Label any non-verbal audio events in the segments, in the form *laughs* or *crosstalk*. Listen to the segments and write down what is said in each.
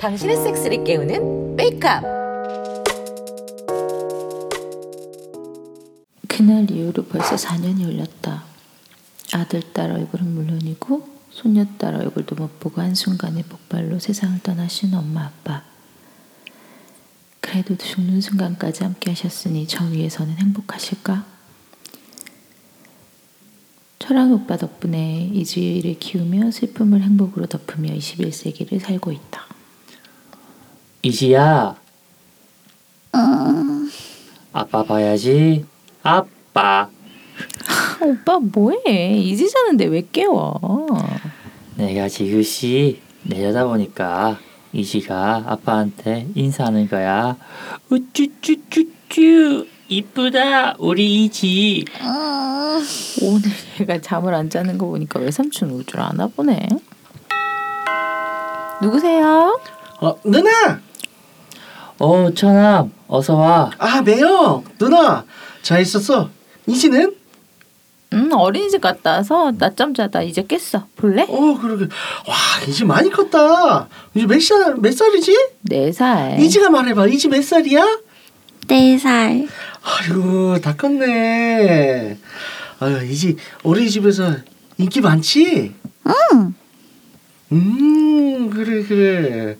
당신의 섹스를 깨우는 메이크업. 그날 이후로 벌써 4년이 흘렀다. 아들, 딸 얼굴은 물론이고 손녀 딸 얼굴도 못 보고 한순간에 폭발로 세상을 떠나신 엄마, 아빠. 그래도 죽는 순간까지 함께 하셨으니 저 위에서는 행복하실까? 철학 오빠 덕분에 이주일을 키우며 슬픔을 행복으로 덮으며 21세기를 살고 있다. 이지야. 아빠 봐야지. 아빠. *laughs* 오빠 뭐해? 이제 자는데 왜 깨워? 내가 지그시 내려다보니까 이지가 아빠한테 인사하는 거야. 우쭈쭈쭈쭈 이쁘다 우리 이지. 오늘 얘가 잠을 안 자는 거 보니까 외삼촌 울줄 아나 보네. 누구세요? 어 누나 어 천암 어서 와. 아 매영 누나 잘 있었어 이지는 응 어린이집 갔다 와서 낮잠 자다 이제 깼어. 볼래? 어 그러게 와 이지 많이 컸다 이제 몇 살 몇 살이지 네 살. 이지가 말해봐 이지 몇 살이야 네 살. 아이고 다 컸네 아유 이지 어린이집에서 인기 많지 응. 음 그래 그래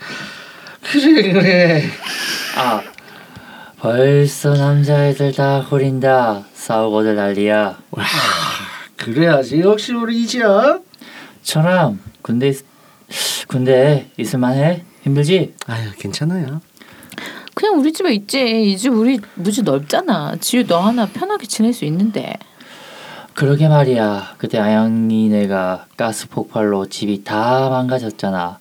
그래 그래 아 벌써 남자애들 다 호린다. 싸우고들 난리야. 와 그래야지 역시 우리 이지야 천암 군대 있- 군대 있을만해? 힘들지? 아유 괜찮아요 그냥 우리 집에 있지. 이 집 우리 무지 넓잖아. 지유 너 하나 편하게 지낼 수 있는데. 그러게 말이야. 그때 아영이네가 가스 폭발로 집이 다 망가졌잖아.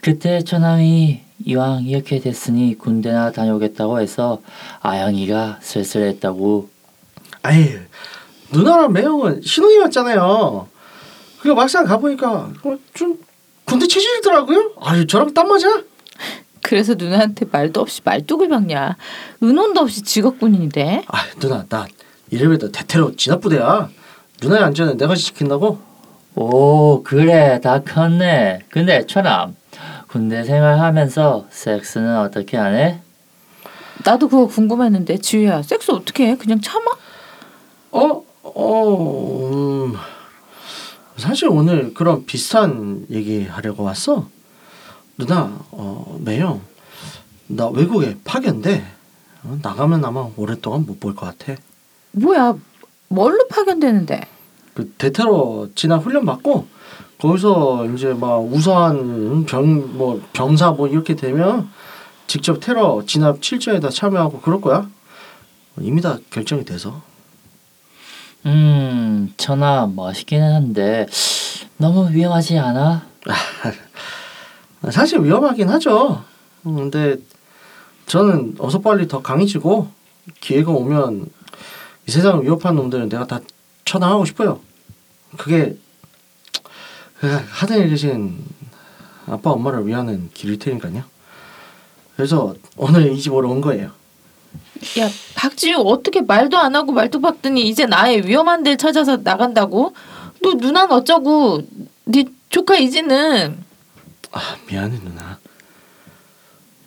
그때 천암이 이왕 이렇게 됐으니 군대나 다녀오겠다고 해서 아영이가 쓸쓸했다고. 아유 누나랑 매형은 신혼이 왔잖아요. 그 막상 가보니까 어, 좀 군대 체질이더라고요. 아유 저랑 딱 맞아. 그래서 누나한테 말도 없이 말뚝을 박냐. 은혼도 없이 직업군인인데. 아 누나 나 이래봬도 대테러 진압부대야. 누나의 안전은 내가 지킨다고. 오 그래 다 컸네. 근데 천암 군대 생활하면서 섹스는 어떻게 하네? 나도 그거 궁금했는데 지유야 섹스 어떻게 해? 그냥 참아? 어? 어... 음, 사실 오늘 그런 비슷한 얘기 하려고 왔어. 누나, 어, 매형, 나 외국에 파견돼. 어, 나가면 아마 오랫동안 못 볼 것 같아. 뭐야 뭘로 파견되는데? 그 대테러 진압 훈련 받고 거기서 이제 막 우수한 병 뭐 병사 뭐 이렇게 되면 직접 테러 진압 실전에다 참여하고 그럴 거야. 이미 다 결정이 돼서. 음 천암 멋있기는 한데 너무 위험하지 않아? *laughs* 사실 위험하긴 하죠. 음, 근데 저는 어서 빨리 더 강해지고 기회가 오면 이 세상을 위협하는 놈들은 내가 다 처단하고 싶어요. 그게 그 하늘에 계신 아빠 엄마를 위하는 길일 테니까요. 그래서 오늘 이집 보러 온 거예요. 야 박지유 어떻게 말도 안 하고 말도 박더니 이제 나의 위험한 데를 찾아서 나간다고? 너 누나는 어쩌고? 네 조카 이지는 아 미안해 누나.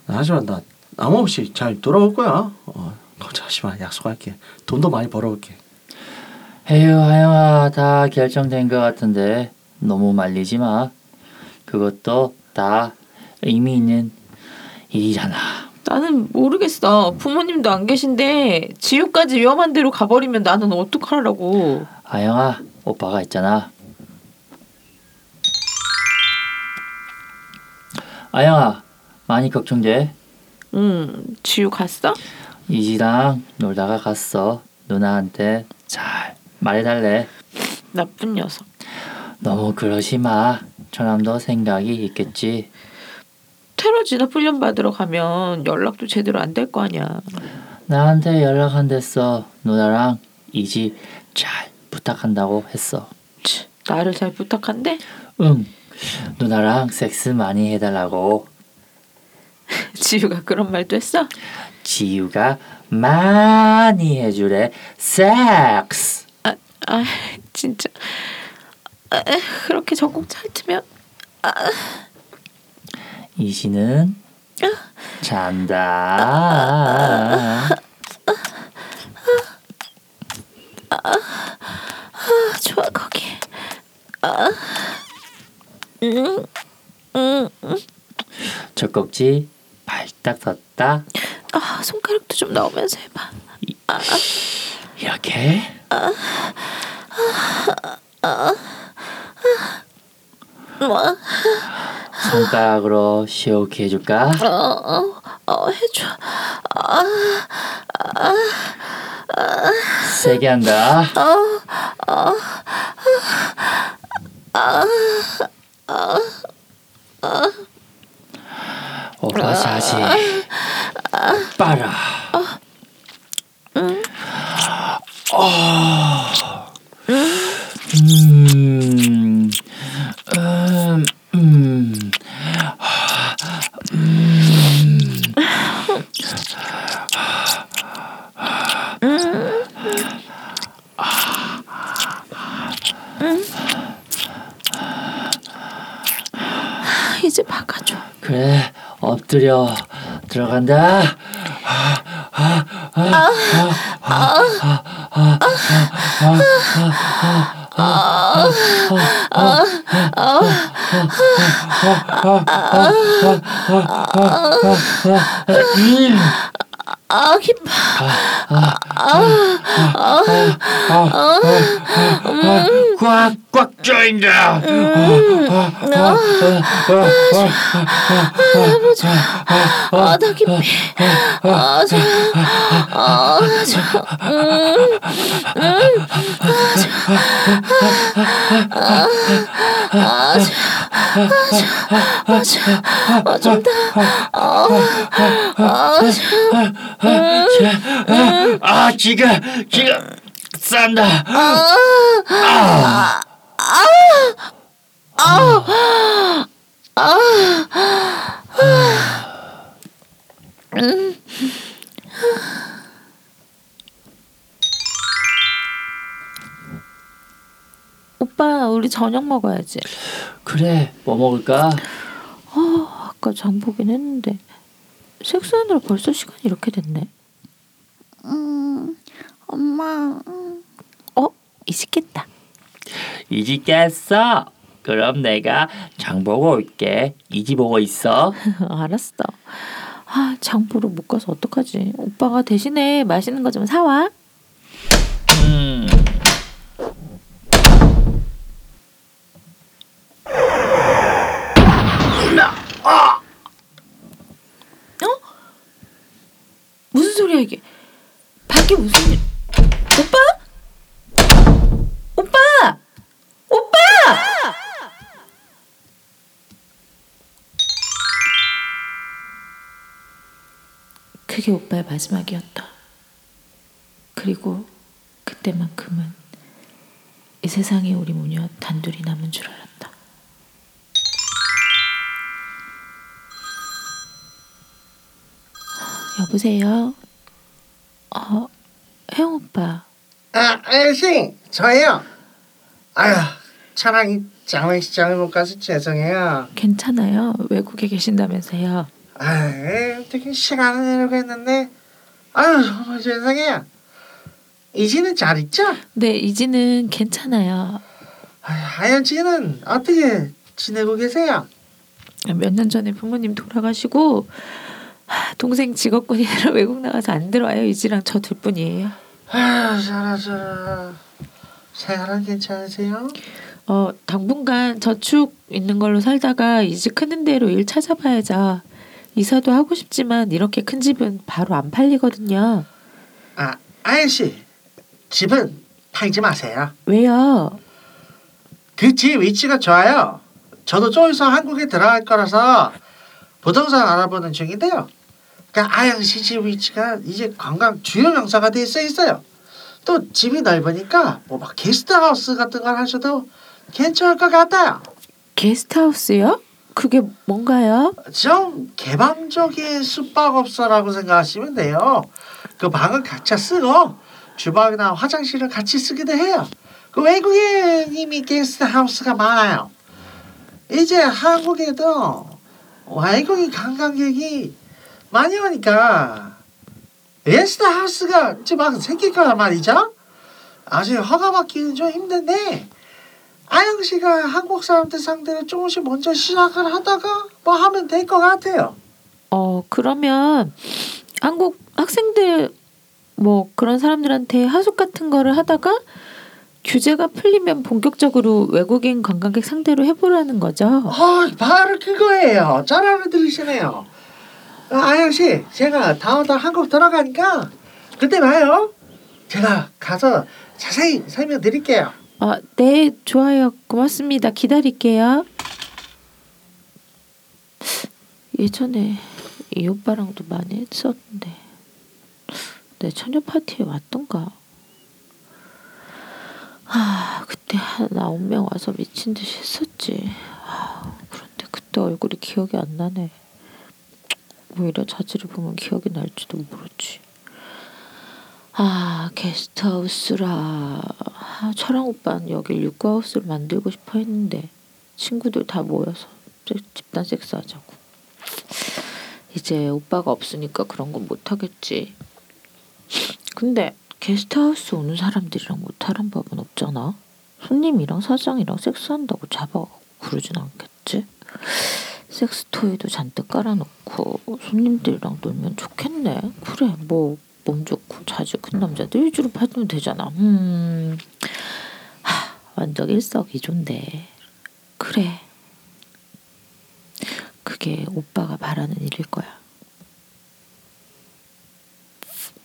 하지만 나 아무 없이 잘 돌아올 거야. 어, 걱정하지 마. 약속할게. 돈도 많이 벌어올게. 에휴 하영아 다 결정된 것 같은데 너무 말리지 마. 그것도 다 의미 있는 일이잖아. 나는 모르겠어. 부모님도 안 계신데 지유까지 위험한 데로 가버리면 나는 어떡하라고. 하영아 오빠가 있잖아. 아영아 많이 걱정돼. 응, 지유 갔어? 이지랑 놀다가 갔어. 누나한테 잘 말해달래. 나쁜 녀석. 너무 그러지 마. 저남도 생각이 있겠지. 테러 진압 훈련 받으러 가면 연락도 제대로 안 될 거 아니야. 나한테 연락 안 됐어. 누나랑 이지 잘 부탁한다고 했어. 치, 나를 잘 부탁한대? 응. 누나랑 섹스 많이 해달라고. 지유가 그런 말도 했어? 지유가 많이 해주래. 섹스. 아, 아 진짜. 에, 그렇게 전공 잘 트면 이시는 잔다. 아, 좋아 거기. 젖꼭지 발딱 섰다. 아 손가락도 좀 넣으면서 해봐. 이렇게. 뭐? 손가락으로 시원케 해줄까? 어, 어 해줘. 세게 한다. 오빠사지 빨아. 음, 음, 음. 이제 박아줘. 그래 엎드려 들어간다. 아 기뻐. 꽉꽉 조인다. 아나 기뻐. 아 저. 아 저. 아 지가 지가 싼다. 오빠 우리 저녁 먹어야지. 그래 뭐 먹을까? 아까 장 보긴 했는데 섹스하느라 벌써 시간이 이렇게 됐네. 음, 엄마. 음, 어? 이식겠다. 이집겠어. 그럼 내가 장 보고 올게. 이집 보고 있어. *laughs* 알았어. 아, 장 보러 못 가서 어떡하지? 오빠가 대신에 맛있는 거 좀 사와. 그게 오빠의 마지막이었다. 그리고 그때만큼은 이 세상에 우리 모녀 단둘이 남은 줄 알았다. 여보세요? 어, 혜영 오빠. 아 아저씨 저예요. 아휴 차량이 장례식장을 못 가서 죄송해요. 괜찮아요. 외국에 계신다면서요. 아어 떻게 시간을 내려고 했는데 아유 정말 죄송해요. 이지는 잘 있죠? 네, 이지는 괜찮아요. 하연 씨는 어떻게 지내고 계세요? 몇 년 전에 부모님 돌아가시고 하, 동생 직업군이라 *laughs* 외국 나가서 안 들어와요. 이지랑 저 둘뿐이에요. 아유 잘하셔라. 생활은 괜찮으세요? 어, 당분간 저축 있는 걸로 살다가 이제 크는 대로 일 찾아봐야죠. 이사도 하고 싶지만 이렇게 큰 집은 바로 안 팔리거든요. 아 아저씨 집은 팔지 마세요. 왜요? 그 집 위치가 좋아요. 저도 좀 있으면 한국에 들어갈 거라서 부동산 알아보는 중인데요. 그러니까 아영 씨집 위치가 이제 관광 주요 명소가 돼 있어 있어요. 또 집이 넓으니까 뭐 막 게스트하우스 같은 걸 하셔도 괜찮을 것 같아요. 게스트하우스요? 그게 뭔가요? 좀 개방적인 숙박업소라고 생각하시면 돼요. 그 방을 각자 쓰고 주방이나 화장실을 같이 쓰기도 해요. 그 외국에 이미 게스트 하우스가 많아요. 이제 한국에도 외국인 관광객이 많이 오니까 게스트 하우스가 이제 막 생길 거란 말이죠. 아직 허가 받기는 좀 힘든데 아영 씨가 한국 사람들 상대로 조금씩 먼저 시작을 하다가 뭐 하면 될 것 같아요. 어 그러면 한국 학생들 뭐 그런 사람들한테 하숙 같은 거를 하다가 규제가 풀리면 본격적으로 외국인 관광객 상대로 해보라는 거죠. 아, 바로 그거예요. 잘 알아들으시네요. 아, 아영 씨, 제가 다음 달 한국 들어가니까 그때 봐요. 제가 가서 자세히 설명드릴게요. 아, 네, 좋아요. 고맙습니다. 기다릴게요. 예전에 이 오빠랑도 많이 했었는데 내 처녀 파티에 왔던가. 아, 그때 한 아홉 명 와서 미친 듯이 했었지. 아, 그런데 그때 얼굴이 기억이 안 나네. 오히려 자질을 보면 기억이 날지도 모르지. 아 게스트하우스라. 아, 철랑 오빠는 여길 육구하우스를 만들고 싶어 했는데 친구들 다 모여서 섹- 집단 섹스 하자고. 이제 오빠가 없으니까 그런 건 못하겠지. 근데 게스트하우스 오는 사람들이랑 못하란 법은 없잖아. 손님이랑 사장이랑 섹스한다고 잡아 그러진 않겠지? 섹스 토이도 잔뜩 깔아놓고 손님들이랑 놀면 좋겠네. 그래 뭐 몸 좋고 자주 큰 남자들 위주로 받으면 되잖아. 음, 하, 완전 일석이조인데 그래. 그게 오빠가 바라는 일일 거야.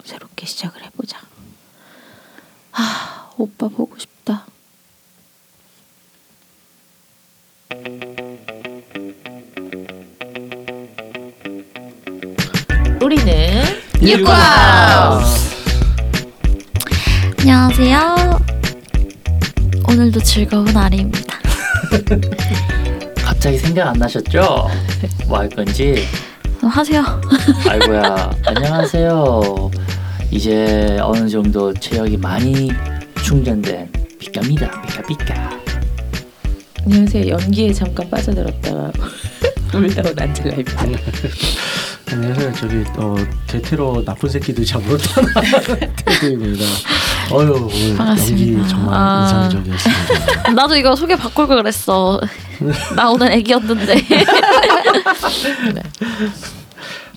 새롭게 시작을 해보자. 아, 오빠 보고 싶다. 우리는 안녕하세요. 오늘도 즐거운 아리입니다. 갑자기 생각 안 나셨죠? 뭐 할 건지? 어, 하세요. 아이고야 *laughs* 안녕하세요. 이제 어느 정도 체력이 많이 충전된 피카입니다. 피카피카. 안녕하세요. 연기에 잠깐 빠져들었다가 *laughs* 올라온 안젤라입니다. 안녕하세요. 저기 어 대테러 나쁜 새끼들 잡으러 떠난 테드입니다. 어유 오늘 반갑습니다. 연기 정말 아. 인상적이었습니다. 나도 이거 소개 바꿀 걸 그랬어. 나 오늘 애기였는데. *laughs*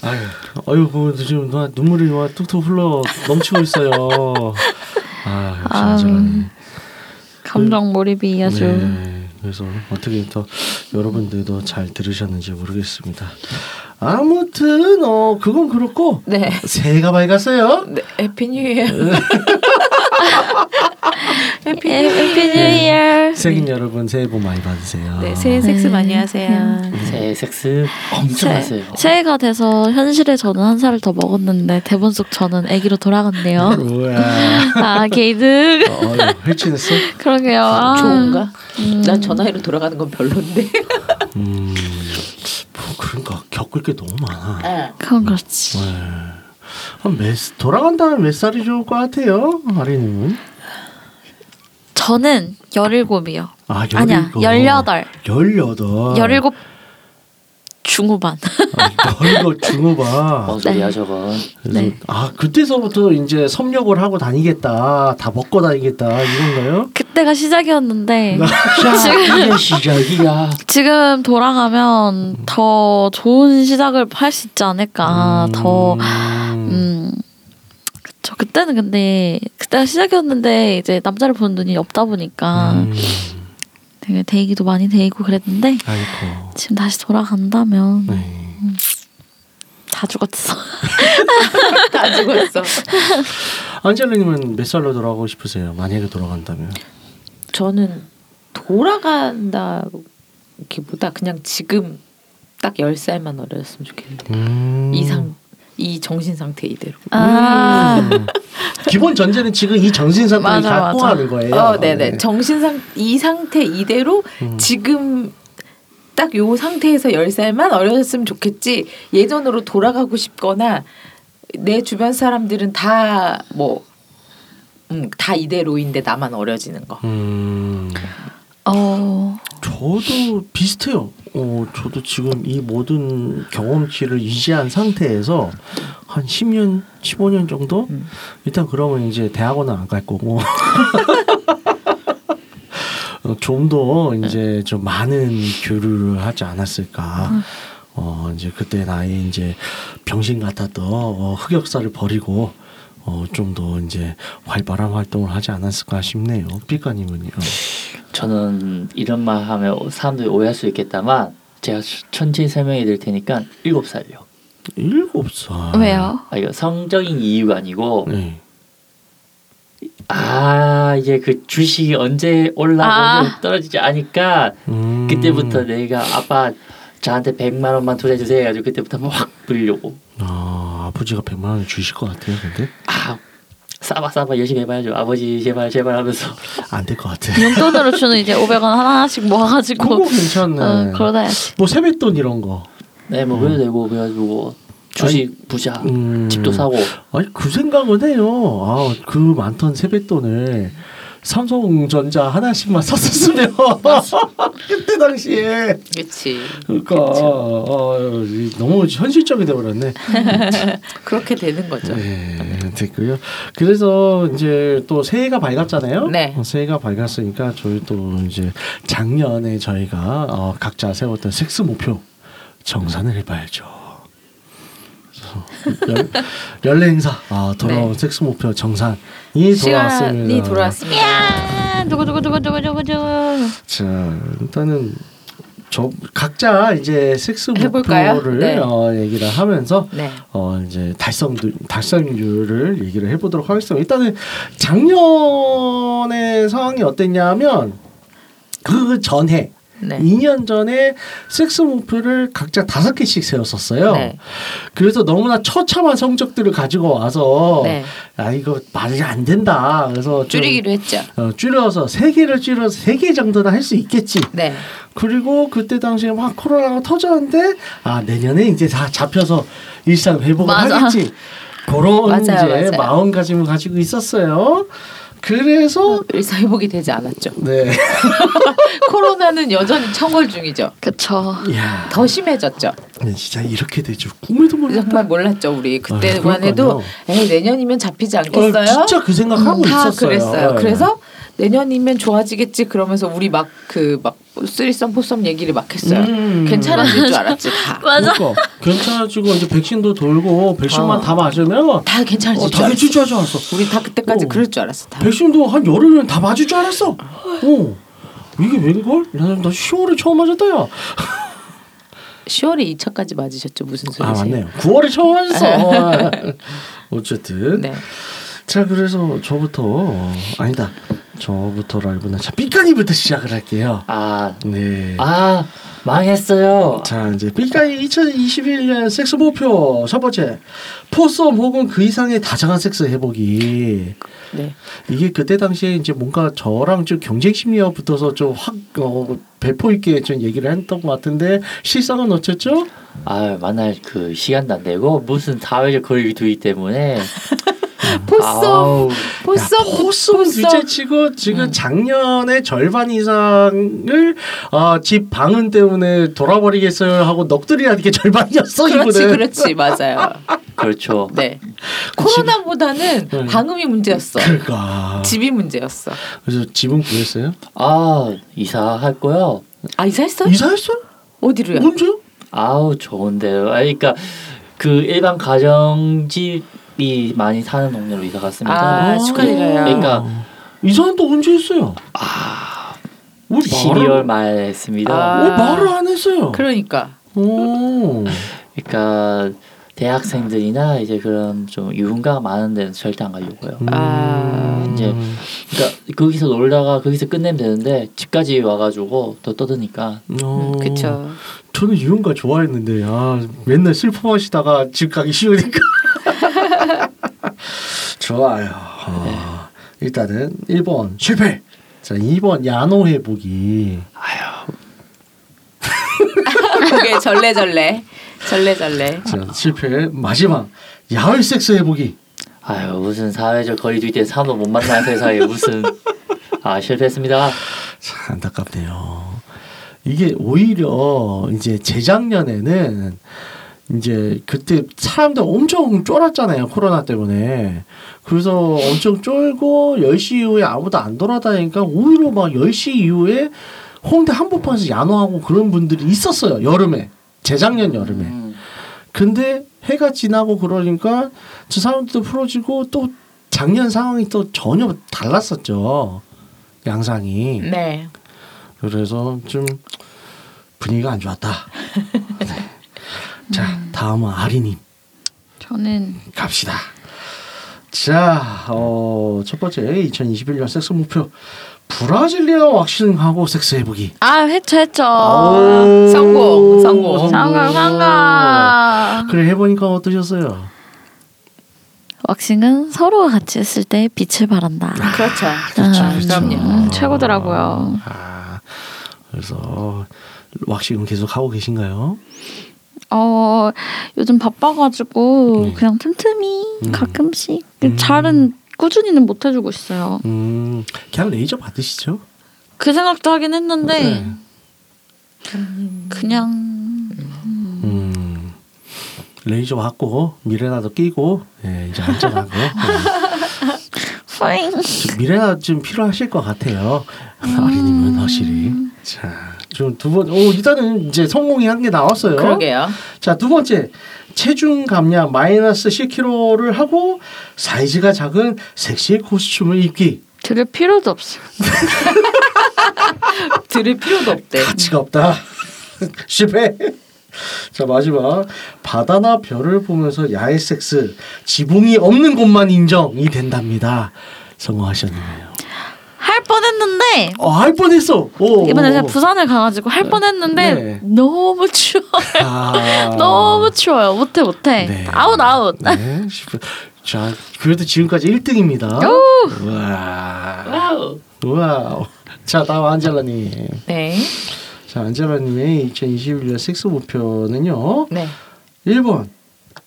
아유, 어유 뭐 지금 나 눈물이 와 뚝뚝 흘러 넘치고 있어요. 아 아유. 감정 몰입이 아주. 네, 그래서 어떻게 더 여러분들도 잘 들으셨는지 모르겠습니다. 아무튼 어 그건 그렇고 네. 새해가 밝았어요. 네, Happy New Year. Happy 예, Happy New Year. 새긴 여러분 새해 복 많이 받으세요. 네, 새해 섹스 네. 많이 하세요. 새 섹스 엄청 하세요. 새해가 돼서 현실에 저는 한 살을 더 먹었는데 대본 속 저는 아기로 돌아갔네요. *laughs* 우와. 아 개이득. 어, 헬친했어? 그러게요. 아. 좋은가? 음. 난 저 나이로 돌아가는 건 별론데. 음, 겪을 게 너무 많아. 아, 그건 그렇지. 네. 한 몇 돌아간다면 몇 살이 좋을 것 같아요, 아리님은? 저는 열일곱이요. 아, 아니야, 열여덟. 열여덟. 열일곱 중후반. 아, 이거 중후반. 뭔 소리야 저건? 그래서 네. 아 그때서부터 이제 섭렵을 하고 다니겠다, 다 먹고 다니겠다 이건가요? 그때가 시작이었는데 자, *laughs* 이게 시작이야. 지금 돌아가면 더 좋은 시작을 할 수 있지 않을까. 음, 더 음. 그쵸. 그때는 근데 그때가 시작이었는데 이제 남자를 보는 눈이 없다 보니까 음, 되게 데이기도 많이 데이고 그랬는데 아이고. 지금 다시 돌아간다면 네. 다 죽었어. *laughs* 다 죽었어. 안젤라님은 몇 살로 돌아가고 싶으세요? 만약에 돌아간다면. 저는 돌아간다 기보다 그냥 지금 딱 10살만 어렸으면 좋겠는데. 음. 이상 이 정신 상태 이대로. 아, 음. 기본 전제는 지금 이 정신 상태를 맞아, 갖고 맞아. 하는 거예요. 어, 네네. 정신 상이 상태 이대로 음. 지금 딱 요 상태에서 10살만 어렸으면 좋겠지. 예전으로 돌아가고 싶거나 내 주변 사람들은 다뭐 음, 다 이대로인데 나만 어려지는 거. 음. 어. 저도 비슷해요. 어, 저도 지금 이 모든 경험치를 유지한 상태에서 한 10년, 15년 정도? 음. 일단 그러면 이제 대학원은 안 갈 거고. *laughs* 어, 좀더 이제 좀 많은 교류를 하지 않았을까. 어, 이제 그때 나이 이제 병신 같았던 어, 흑역사를 버리고 어, 좀 더 이제 활발한 활동을 하지 않았을까 싶네요. 삐까님은요. 저는 이런 말 하면 사람들이 오해할 수 있겠다만 제가 천천히 설명해 드릴 테니까 일곱 살이요. 일곱 살. 왜요? 아 이거 성적인 이유가 아니고 네. 아 이제 그 주식이 언제 올라가고 아. 언제 떨어지지 아니까 음. 그때부터 내가 아빠 저한테 100만 원만 투자해 주세요 해가지고 그때부터 확 불려고 아, 아버지가 100만 원을 주실 것 같아요. 근데 아 싸봐 싸봐 열심히 해봐야죠 아버지 제발 제발 하면서 안 될 것 같아. 용돈으로 주는 이제 500원 하나씩 모아가지고 그거 괜찮네. 어, 그러다 야지. 뭐 세뱃돈 이런 거. 네 뭐 그래도 되고 그래가지고 주식 부자 음. 집도 사고 아니 그 생각은 해요. 아, 그 많던 세뱃돈을 삼성전자 하나씩만 샀었으면 *laughs* 그때 당시에 그렇지. 그러니까 어, 이- 너무 현실적이 돼버렸네. *laughs* 그렇게 되는 거죠. 네, 됐고요. 그래서 이제 또 새해가 밝았잖아요. 네. 어, 새해가 밝았으니까 저희 또 이제 작년에 저희가 어, 각자 세웠던 섹스 목표 정산을 해봐야죠. 연례 *laughs* 행사 아, 돌아온 네. 섹스 목표 정산 이 돌아왔습니다. 시간이 돌아왔습니다. 야 누구 누구 누구 누구 누구 누구. 자 일단은 저 각자 이제 섹스 해볼까요? 목표를 네. 어, 얘기를 하면서 네. 어 이제 달성 달성률을 얘기를 해보도록 하겠습니다. 일단은 작년의 상황이 어땠냐면 그 전해 네. 2년 전에 섹스 목표를 각자 다섯 개씩 세웠었어요. 네. 그래서 너무나 처참한 성적들을 가지고 와서 네. 아 이거 말이 안 된다. 그래서 좀, 줄이기로 했죠. 어, 줄여서 세 개를 줄여서 세 개 정도는 할 수 있겠지. 네. 그리고 그때 당시에 막 코로나가 터졌는데 아 내년에 이제 다 잡혀서 일상 회복을 맞아. 하겠지 그런 *laughs* 맞아요, 이제 맞아요. 마음가짐을 가지고 있었어요. 그래서 일상회복이 되지 않았죠. 네, *laughs* 코로나는 여전히 청걸 중이죠. 그쵸. 야, 더 심해졌죠. 진짜 이렇게 되죠. 꿈에도 몰랐다. 정말 몰랐죠 우리 그때만 아, 해도 그러니까요. 에이 내년이면 잡히지 않겠어요? 어, 진짜 그 생각하고 다 있었어요. 그랬어요. 네. 그래서 내년이면 좋아지겠지 그러면서 우리 막 그막 쓰리썸 포썸 얘기를 막 했어요. 음. 괜찮아질 줄 알았지 다. *laughs* 맞아. 그러니까 괜찮아지고 이제 백신도 돌고 백신만 어. 다 맞으면 다 괜찮아질 어, 줄다 알았어. 해줄 줄 알았어. 우리 다 그때까지 어. 그럴 줄 알았어. 다. 백신도 한 여름이면 다 맞을 줄 알았어. 어. 이게 웬걸? 나, 나 10월에 처음 맞았다 야. 10월에 *laughs* 2차까지 맞으셨죠 무슨 소리세요? 아 맞네요. 9월에 처음 맞았어. *laughs* 어쨌든 네. 자 그래서 저부터 어, 아니다. 저부터라기보다 자 삐까니부터 시작을 할게요. 아 네. 아 망했어요. 자 이제 삐까니 2021년 섹스 목표 첫 번째 포썸 혹은 그 이상의 다정한 섹스 해보기. 네. 이게 그때 당시에 이제 뭔가 저랑 좀 경쟁 심리가 붙어서 좀 확 어, 배포 있게 좀 얘기를 했던 것 같은데 실상은 어쨌죠? 아 만날 그 시간도 안 되고 무슨 사회적 거리 두기 때문에 *laughs* 포썸 포썸 포썸 규제치고 지금 음. 작년에 절반 이상을 어, 집 방은 때문에 돌아버리겠어요 하고 넋두리라는 게 *laughs* 절반이었어 그렇지 이분은. 그렇지 맞아요. 그렇죠. 네. 코로나보다는 네. 방음이 문제였어. 그러니까 집이 문제였어. 그래서 집은 구했어요? 아 이사할 거요. 아 이사했어? 이사했어? 어디로요? 언제요? 아우 좋은데요. 아, 그러니까 그 일반 가정집 이 많이 사는 동네로 이사 갔습니다. 아, 축하드려요. 그러니까 이사는 또 언제 했어요? 아 왜 12월 말을, 말에 했습니다. 아. 왜 말을 안 했어요? 그러니까 오. 그러니까 대학생들이나 이제 그런 좀 유흥가가 많은 데는 절대 안 가려고요. 아, 이제 그러니까 거기서 놀다가 거기서 끝내면 되는데 집까지 와가지고 더 떠드니까 어. 음, 그쵸. 저는 유흥가 좋아했는데 아 맨날 슬퍼하시다가 집 가기 쉬우니까 *laughs* 좋아요. 어, 일단은 1번 실패. 자 2번 야노 해보기. 그게 절레절레 *laughs* 절레절레. 자 실패. 마지막 야외 섹스 해보기. 아유 무슨 사회적 거리두기 때 사람도 못 만나는 세상에 무슨 아 실패했습니다. 참 안타깝네요. 이게 오히려 이제 재작년에는 이제 그때 사람들 엄청 쫄았잖아요 코로나 때문에 그래서 엄청 쫄고 10시 이후에 아무도 안 돌아다니니까 오히려 막 10시 이후에 홍대 한복판에서 야노하고 그런 분들이 있었어요 여름에 재작년 여름에 음. 근데 해가 지나고 그러니까 저 사람들도 풀어지고 또 작년 상황이 또 전혀 달랐었죠 양상이 네. 그래서 좀 분위기가 안 좋았다. 네. *laughs* 자 다음은 아리님 저는 갑시다. 자, 어, 첫 번째 2021년 섹스 목표 브라질리아 왁싱하고 섹스 해보기. 아 했죠 했죠. 성공, 성공. 상가 상가. 그래 해보니까 어떠셨어요? 왁싱은 서로가 같이 했을 때 빛을 발한다. 그렇죠. 그렇죠, 아, 그렇죠. 그럼요. 음, 최고더라고요. 아, 그래서 왁싱은 계속 하고 계신가요? 어 요즘 바빠가지고 네. 그냥 틈틈이 음. 가끔씩 음. 잘은 꾸준히는 못 해주고 있어요. 음, 그냥 레이저 받으시죠? 그 생각도 하긴 했는데 네. 그냥 음, 레이저 받고 미레나도 끼고 예, 이제 안전하고. 예. *laughs* 파잉. 좀 필요하실 것 같아요. *laughs* 아리님은 확실히. 자, 좀두 번, 오 일단은 이제 성공이 한개 나왔어요. 그러게요. 자, 두 번째 체중 감량 마이너스 10kg를 하고 사이즈가 작은 섹시 코스튬을 입기. 들을 필요도 없어요. *laughs* 들을 필요도 없대. 가치가 없다. *laughs* 실패. 자 마지막 바다나 별을 보면서 야외 섹스 지붕이 없는 곳만 인정이 된답니다. 성공하셨네요. 할 뻔했는데 어, 할 뻔했어. 오, 이번에 제가 오. 부산을 가가지고 할 뻔했는데 네. 너무 추워. 요 아. *laughs* 너무 추워요. 못해 못해. 네. 아웃 아웃. 네. 자, 그래도 지금까지 1등입니다. 우와. 와우. 우와. 자, 다음 안젤라님. 네. 자, 안젤라님의 2021년 섹스 목표는요. 네. 1번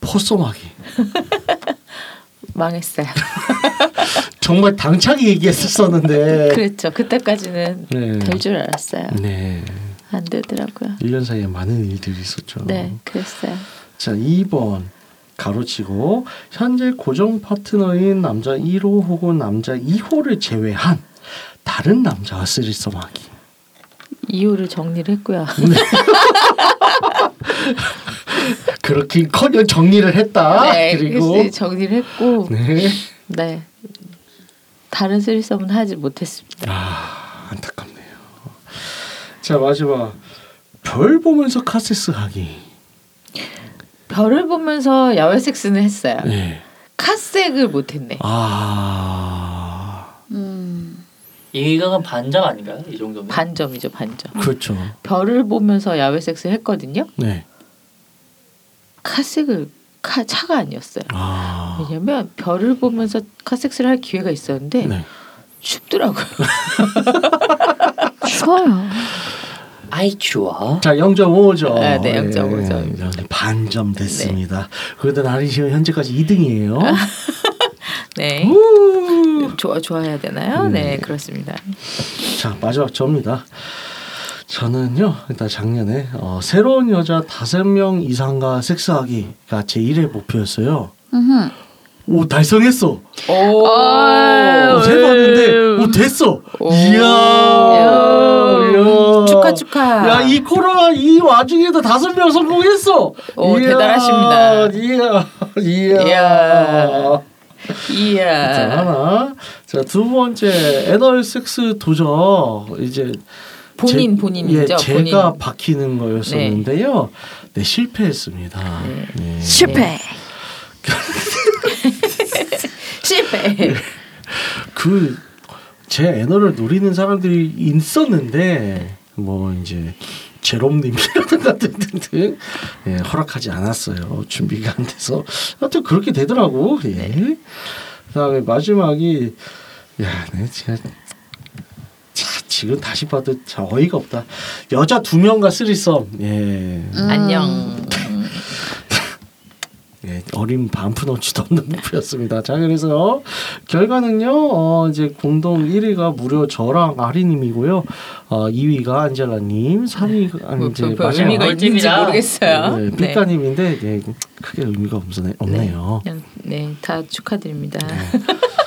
포썸하기. *laughs* 망했어요. *laughs* 정말 당차게 얘기했었었는데. 그렇죠. 그때까지는 네. 될줄 알았어요. 네. 안 되더라고요. 1년 사이에 많은 일들이 있었죠. 네, 그랬어요. 자, 2번 가로치고 현재 고정 파트너인 남자 1호 혹은 남자 2호를 제외한 다른 남자와 쓰리썸하기. 이유를 정리를 했고요. *laughs* 그렇긴커녕 정리를 했다. 네, 그리고 정리를 했고, 네. 네. 다른 쓰리썸은 하지 못했습니다. 아 안타깝네요. 자 마지막 별 보면서 카세스 하기. 별을 보면서 야외 섹스는 했어요. 네. 카색을 못했네. 아 음. 이거는 반장 아닌가요? 이 정도면? 반점이죠, 반점. 그렇죠. 별을 보면서 야외 섹스를 했거든요. 네. 카색을 카 차가 아니었어요. 아 왜냐면 별을 보면서 카섹스를 할 기회가 있었는데 네. 춥더라고요. *laughs* 추워요. 아이 추워. 자 0.5점. 네, 네, 0.5 점. 네, 반점 됐습니다. 그래도 나린 씨는 현재까지 2등이에요. *laughs* 네. 좋아 좋아해야 되나요? 네, 그렇습니다. 자 마지막 저입니다. 저는요 일단 작년에 어, 새로운 여자 다섯 명 이상과 섹스하기가 제 1회 목표였어요. 오 달성했어. 오. 세봤는데 오 됐어. 오. 이야. 이야. 축하 축하. 야이 코로나 이 와중에도 다섯 명 성공했어. 오, 이야, 대단하십니다. 이야 이야. 이야. 자 이야. 하나. 자두 번째 애널 섹스 도전 이제 본인 제- 본인이죠. 예, 제가 본인. 박히는 거였었는데요. 네, 실패했습니다. 네. 네. 실패. *laughs* 실패. 그제 애너를 노리는 사람들이 있었는데 뭐 이제 제롬님이라든가 *laughs* 등등등 예, 허락하지 않았어요. 준비가 안 돼서 하여튼 그렇게 되더라고. 예. 그다음에 마지막이 야, 내 진짜 자, 지금 다시 봐도 자 어이가 없다. 여자 두 명과 쓰리썸. 예. 안녕. *laughs* 예, 어린 반푼어치도 없는 무표였습니다. 자 그래서 결과는요 어, 이제 공동 1위가 무려 저랑 아리님이고요. 어, 2위가 안젤라님, 3위가 뭐, 이제 별 마지막 의미가 있는지 꿀팁이다. 모르겠어요. 네, 네. 삐까님인데 네, 크게 의미가 없네, 없네요. 그냥 네, 다 축하드립니다. *laughs*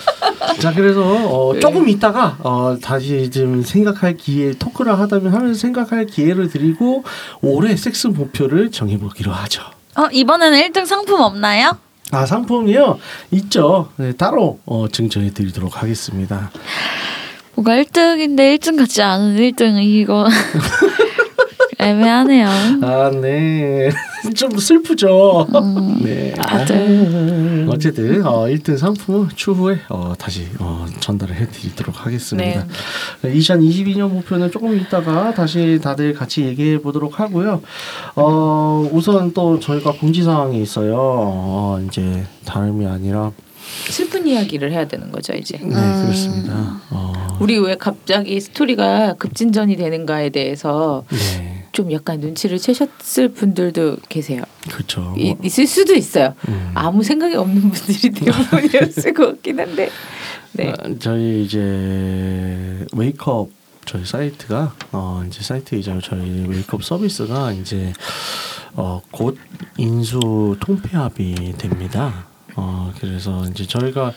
자 그래서 어, 네. 조금 있다가 어, 다시 좀 생각할 기회 토크를 하다면 하면서 생각할 기회를 드리고 올해 섹스 목표를 정해보기로 하죠. 어 이번에는 1등 상품 없나요? 아 상품이요 있죠. 네, 따로 어, 증정해 드리도록 하겠습니다. 뭔가 1등인데 1등 같지 않은 1등 이거 *laughs* 애매하네요. 아 네. 좀 슬프죠. 음, 네. 다들 어쨌든 어, 1등 상품은 추후에 어, 다시 어, 전달을 해드리도록 하겠습니다. 네. 2022년 목표는 조금 있다가 다시 다들 같이 얘기해 보도록 하고요. 어, 우선 또 저희가 공지 사항이 있어요. 어, 이제 다름이 아니라 슬픈 이야기를 해야 되는 거죠 이제. 네 그렇습니다. 어, 우리 왜 갑자기 스토리가 급진전이 되는가에 대해서 네 좀 약간 눈치를 채셨을 분들도 계세요. 그렇죠. 이, 뭐, 있을 수도 있어요. 음. 아무 생각이 없는 분들이 대부분이었을 *laughs* 것 같긴 한데. 네. 아, 저희 이제 웨이크업 저희 사이트가 어 이제 사이트이자 저희 웨이크업 서비스가 이제 어곧 인수 통폐합이 됩니다. 어 그래서 이제 저희가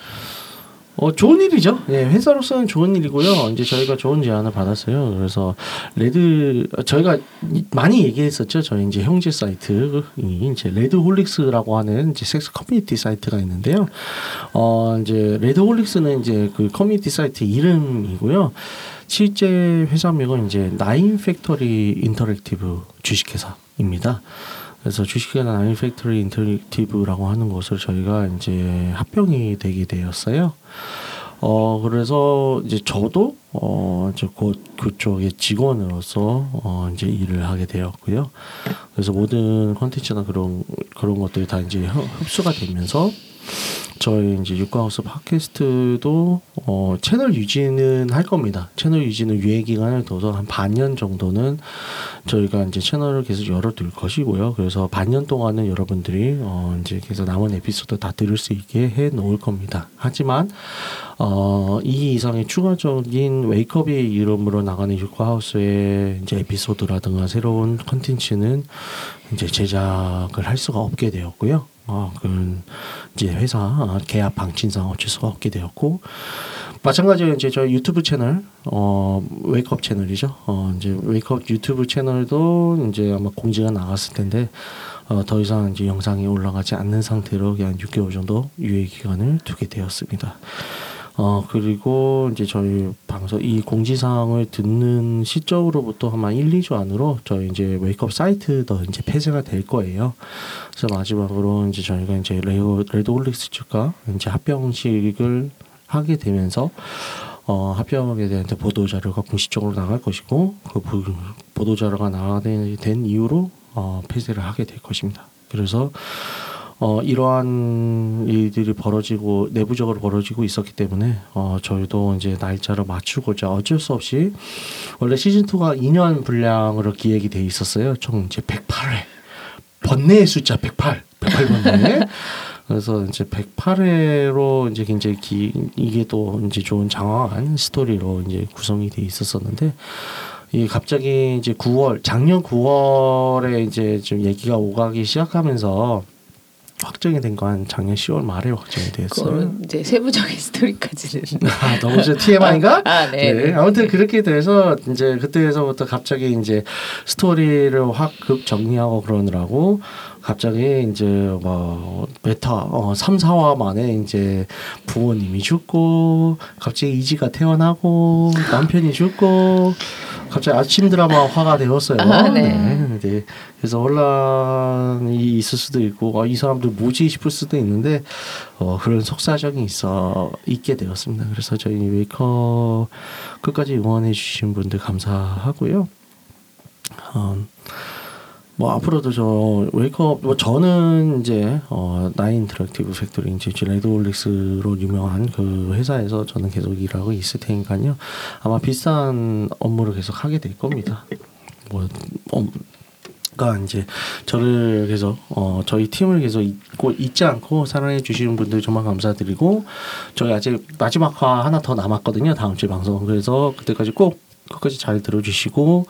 어 좋은 일이죠. 예, 회사로서는 좋은 일이고요. 이제 저희가 좋은 제안을 받았어요. 그래서 레드 저희가 이- 많이 얘기했었죠. 저희 이제 형제 사이트 이 이제 레드홀릭스라고 하는 이제 섹스 커뮤니티 사이트가 있는데요. 어 이제 레드홀릭스는 이제 그 커뮤니티 사이트 이름이고요. 실제 회사명은 이제 나인 팩토리 인터랙티브 주식회사입니다. 그래서 주식회사 나인 팩토리 인터랙티브라고 하는 곳을 저희가 이제 합병이 되게 되었어요. 어 그래서 이제 저도 어 이제 곧 그쪽의 직원으로서 어 이제 일을 하게 되었고요. 그래서 모든 컨텐츠나 그런 그런 것들이 다 이제 흡- 흡수가 되면서 저희 이제 육구하우스 팟캐스트도 어 채널 유지는 할 겁니다. 채널 유지는 유예 기간을 둬서 한 반년 정도는 저희가 이제 채널을 계속 열어둘 것이고요. 그래서 반년 동안은 여러분들이 어 이제 계속 남은 에피소드 다 들을 수 있게 해 놓을 겁니다. 하지만 어, 이 이상의 추가적인 웨이크업의 이름으로 나가는 육구하우스의 이제 에피소드라든가 새로운 컨텐츠는 이제 제작을 할 수가 없게 되었고요. 어, 그건 이제 회사 어, 계약 방침상 어쩔 수가 없게 되었고 마찬가지로 이제 저희 유튜브 채널 어 웨이크업 채널이죠. 어 이제 웨이크업 유튜브 채널도 이제 아마 공지가 나갔을 텐데 어 더 이상 이제 영상이 올라가지 않는 상태로 그냥 6개월 정도 유예 기간을 두게 되었습니다. 어 그리고 이제 저희 방송 이 공지 사항을 듣는 시점으로부터 아마 1, 2주 안으로 저희 이제 웨이크업 사이트도 이제 폐쇄가 될 거예요. 그래서 마지막으로 이제 저희가 이제 레오 레드홀릭스 측과 이제 합병식을 하게 되면서 어, 합병에 대한 보도 자료가 공식적으로 나갈 것이고 그 보, 보도 자료가 나가게 된 이후로 어, 폐쇄를 하게 될 것입니다. 그래서 어, 이러한 일들이 벌어지고 내부적으로 벌어지고 있었기 때문에 어, 저희도 이제 날짜를 맞추고자 어쩔 수 없이 원래 시즌 2가 2년 분량으로 기획이 돼 있었어요. 총 이제 108회. 번뇌의 숫자 108 108번뇌. *laughs* 그래서 이제 108회로 이제 굉장히 기, 이게 또 이제 좋은 장황한 스토리로 이제 구성이 돼 있었었는데 이 갑자기 이제 9월 작년 9월에 이제 좀 얘기가 오가기 시작하면서 확정이 된건 작년 10월 말에 확정이 됐어요. 이제 세부적인 *laughs* 스토리까지는. 아, 너무 저 TMI인가? *laughs* 아, 네. 네. 아무튼 그렇게 돼서 이제 그때에서부터 갑자기 이제 스토리를 확급 정리하고 그러느라고 갑자기 이제 뭐 메타 어 3, 4화 만에 이제 부모님이 죽고 갑자기 이지가 태어나고 남편이 죽고 갑자기 아침 드라마 화가 되었어요. 아, 네. 네. 그래서 혼란이 있을 수도 있고 아, 이 사람들 뭐지 싶을 수도 있는데 어, 그런 속사정이 있어 있게 되었습니다. 그래서 저희 웨이크업 끝까지 응원해 주신 분들 감사하고요. 어, 뭐 앞으로도 저 웨이크업 뭐 저는 이제 어 나인 인터랙티브 팩토리 이제 레드홀릭스로 유명한 그 회사에서 저는 계속 일하고 있을 테니까요. 아마 비슷한 업무를 계속 하게 될 겁니다. 뭐 어, 이제 저를 계속 어 저희 팀을 계속 잊고 잊지 않고 사랑해 주시는 분들 정말 감사드리고 저희 아직 마지막 화 하나 더 남았거든요 다음 주에 방송. 그래서 그때까지 꼭 끝까지 잘 들어주시고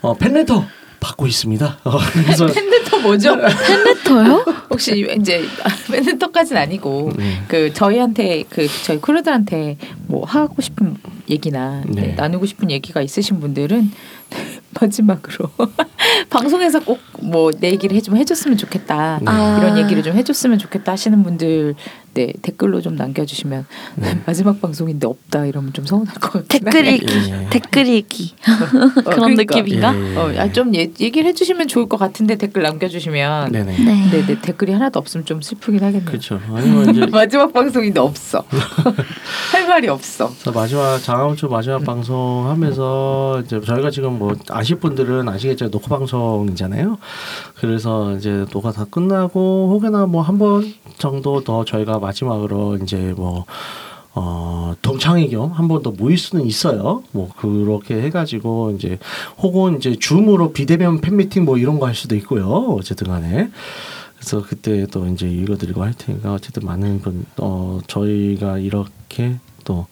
어 팬레터 받고 있습니다 *laughs* 어, 그래서 *laughs* 팬레터 뭐죠? 팬레터요? 혹시 이제 팬레터까지는 아니고 네. 그 저희한테 그 저희 크루들한테 뭐 하고 싶은 얘기나 네, 네. 나누고 싶은 얘기가 있으신 분들은 *laughs* 마지막으로 방송에서 꼭 뭐 내 얘기를 해좀 해줬으면 좋겠다 네. 아. 이런 얘기를 좀 해줬으면 좋겠다 하시는 분들 네 댓글로 좀 남겨주시면 네. *laughs* 마지막 방송인데 없다 이러면 좀 서운할 것 같긴 댓글. 읽기, 예. 댓글 읽기 *laughs* 어, 그런 그러니까. 느낌인가? 예. 어, 아, 좀 예, 얘기를 해주시면 좋을 것 같은데 댓글 남겨주시면 네. 네 네 네. 네, 댓글이 하나도 없으면 좀 슬프긴 하겠네요. 그렇죠 아니면 이제 *laughs* 마지막 방송인데 없어. 할 말이 없어. 그래서 마지막 다음 주 마지막 방송 하면서 이제 저희가 지금 뭐 아실 분들은 아시겠죠 녹화 방송이잖아요. 그래서 이제 녹화 다 끝나고 혹여나 뭐 한번 정도 더 저희가 마지막으로 이제 뭐 어, 동창회 겸 한 번 더 모일 수는 있어요. 뭐 그렇게 해가지고 이제 혹은 이제 줌으로 비대면 팬미팅 뭐 이런 거 할 수도 있고요. 어쨌든 간에. 그래서 그때 또 이제 읽어드리고 할 테니까 어쨌든 많은 분, 어, 저희가 이렇게 또,